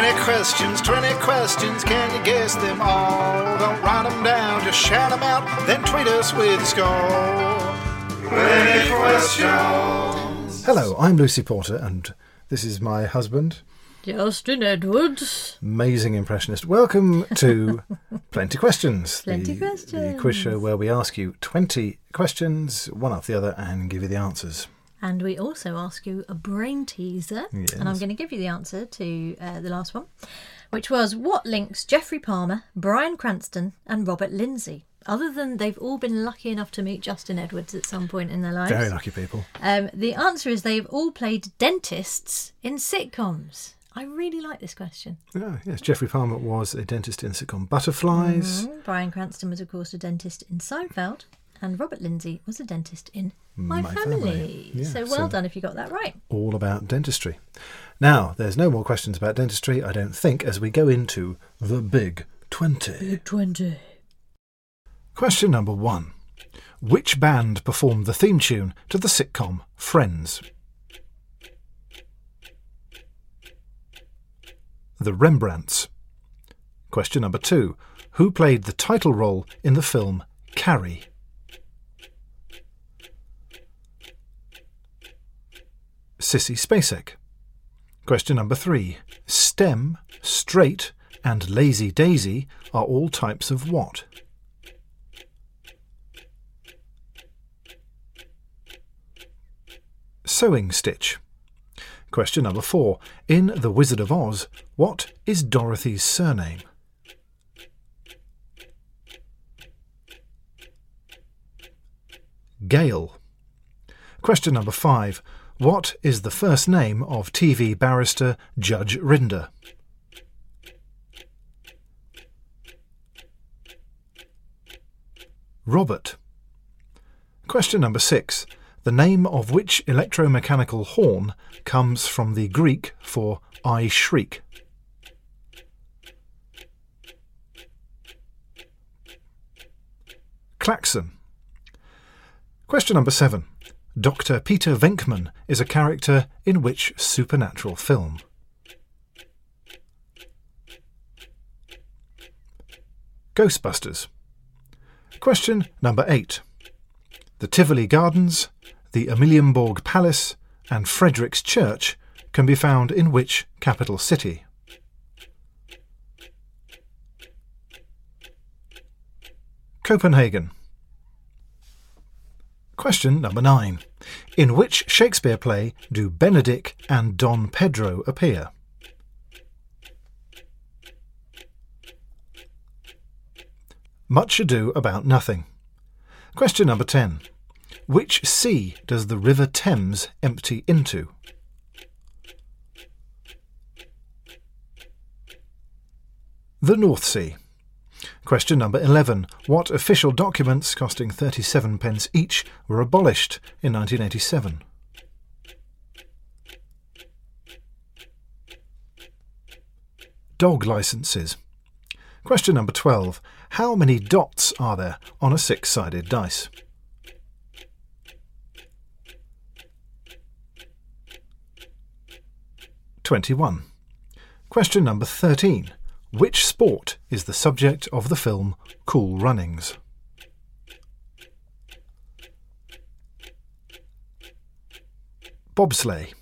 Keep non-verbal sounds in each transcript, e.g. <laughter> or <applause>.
Twenty questions, 20 questions, can you guess them all? Don't write them down, just shout them out, then tweet us with a score. 20 questions. Hello, I'm Lucy Porter, and this is my husband, Justin Edwards. amazing impressionist. Welcome to <laughs> Plenty Questions, Plenty the, Questions. the quiz show where we ask you 20 questions, one after the other, and give you the answers. And we also ask you a brain teaser. And I'm going to give you the answer to uh, the last one, which was what links Geoffrey Palmer, Bryan Cranston, and Robert Lindsay? Other than they've all been lucky enough to meet Justin Edwards at some point in their lives. Very lucky people. Um, the answer is they've all played dentists in sitcoms. I really like this question. Yeah, yes, Geoffrey Palmer was a dentist in the sitcom Butterflies. Mm, Bryan Cranston was, of course, a dentist in Seinfeld, and Robert Lindsay was a dentist in My, My Family. Family. Yeah, so well so- done if you got that right. all about dentistry. Now, there's no more questions about dentistry, I don't think, as we go into the big 20. Big 20. Question number one Which band performed the theme tune to the sitcom Friends? The Rembrandts. Question number two Who played the title role in the film Carrie? Sissy Spacek. Question number three. Stem, straight, and lazy daisy are all types of what? Sewing stitch. Question number four. In The Wizard of Oz, what is Dorothy's surname? Gale. Question number five. What is the first name of TV barrister Judge Rinder? Robert. Question number six. The name of which electromechanical horn comes from the Greek for I shriek? Klaxon. Question number seven. Dr. Peter Venkman is a character in which supernatural film? Ghostbusters. Question number eight. The Tivoli Gardens, the Amalienborg Palace, and Fredericks Church can be found in which capital city? Copenhagen. Question number nine. In which Shakespeare play do Benedick and Don Pedro appear? Much Ado About Nothing. Question number 10. Which sea does the River Thames empty into? The North Sea. Question number 11. What official documents costing 37 pence each were abolished in 1987? Dog licenses. Question number 12. How many dots are there on a six sided dice? Twenty-one. Question number thirteen. Which sport is the subject of the film Cool Runnings? Bobsleigh.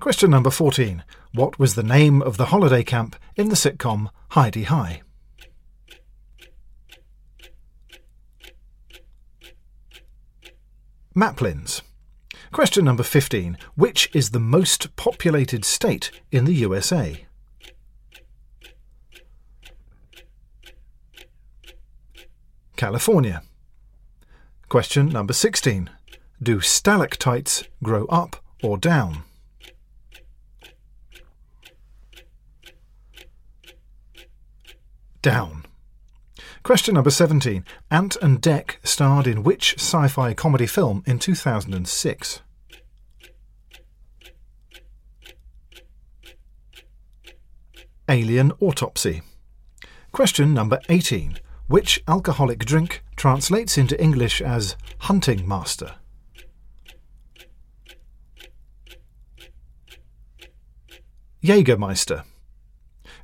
Question number 14. What was the name of the holiday camp in the sitcom Hi-de-Hi? Maplins. Question number 15. Which is the most populated state in the USA? California. Question number 16. Do stalactites grow up or down? Down. Question number 17. Ant and Dec starred in which sci fi comedy film in 2006? Alien Autopsy. Question number 18. Which alcoholic drink translates into English as hunting master? Jägermeister.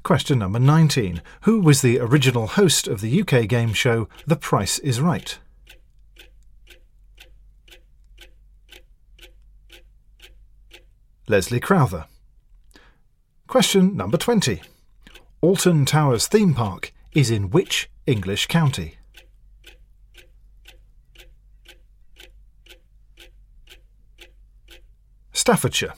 Question number 19. Who was the original host of the UK game show The Price is Right? Leslie Crowther. Question number 20. Alton Towers theme park is in which English county? Staffordshire.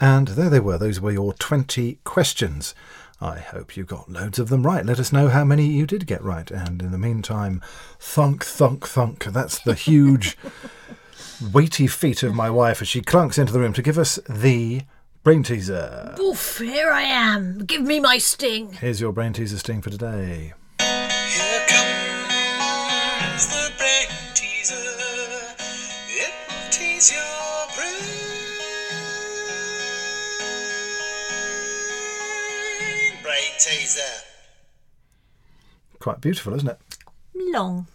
And there they were. Those were your 20 questions. I hope you got loads of them right. Let us know how many you did get right. And in the meantime, thunk, thunk, thunk. That's the huge, <laughs> weighty feet of my wife as she clunks into the room to give us the brain teaser. Oof, here I am. Give me my sting. Here's your brain teaser sting for today. Here comes the brain teaser. It will tease your brain. Brain teaser. Quite beautiful, isn't it? Long.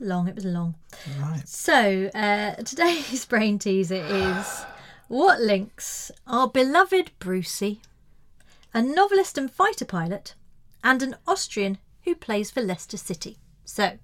Long. It was long. Right. So, uh, today's <laughs> brain teaser is what links our beloved Brucey, a novelist and fighter pilot, and an Austrian who plays for Leicester City. So,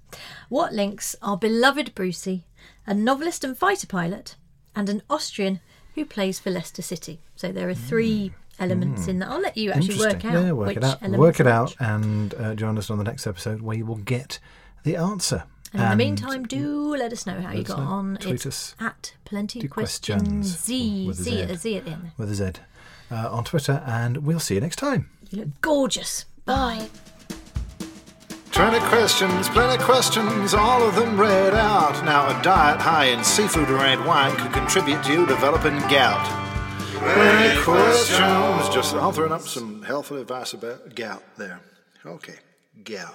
what links our beloved Brucey, a novelist and fighter pilot, and an Austrian who plays for Leicester City? So, there are three elements in that. I'll let you actually work out Yeah, work which it out. Work it out which. and uh, join us on the next episode where you will get the answer. And in the meantime, do let us know how you got know. on. Tweet it's us. at plenty questions. questions Z with a Z Z. a Z at the end. with a Z uh, on Twitter, and we'll see you next time. You look gorgeous. Bye. 20 questions, plenty questions, all of them read out. Now, a diet high in seafood or red wine could contribute to you developing gout. Plenty questions. Just offering up some helpful advice about gout there. Okay, gout.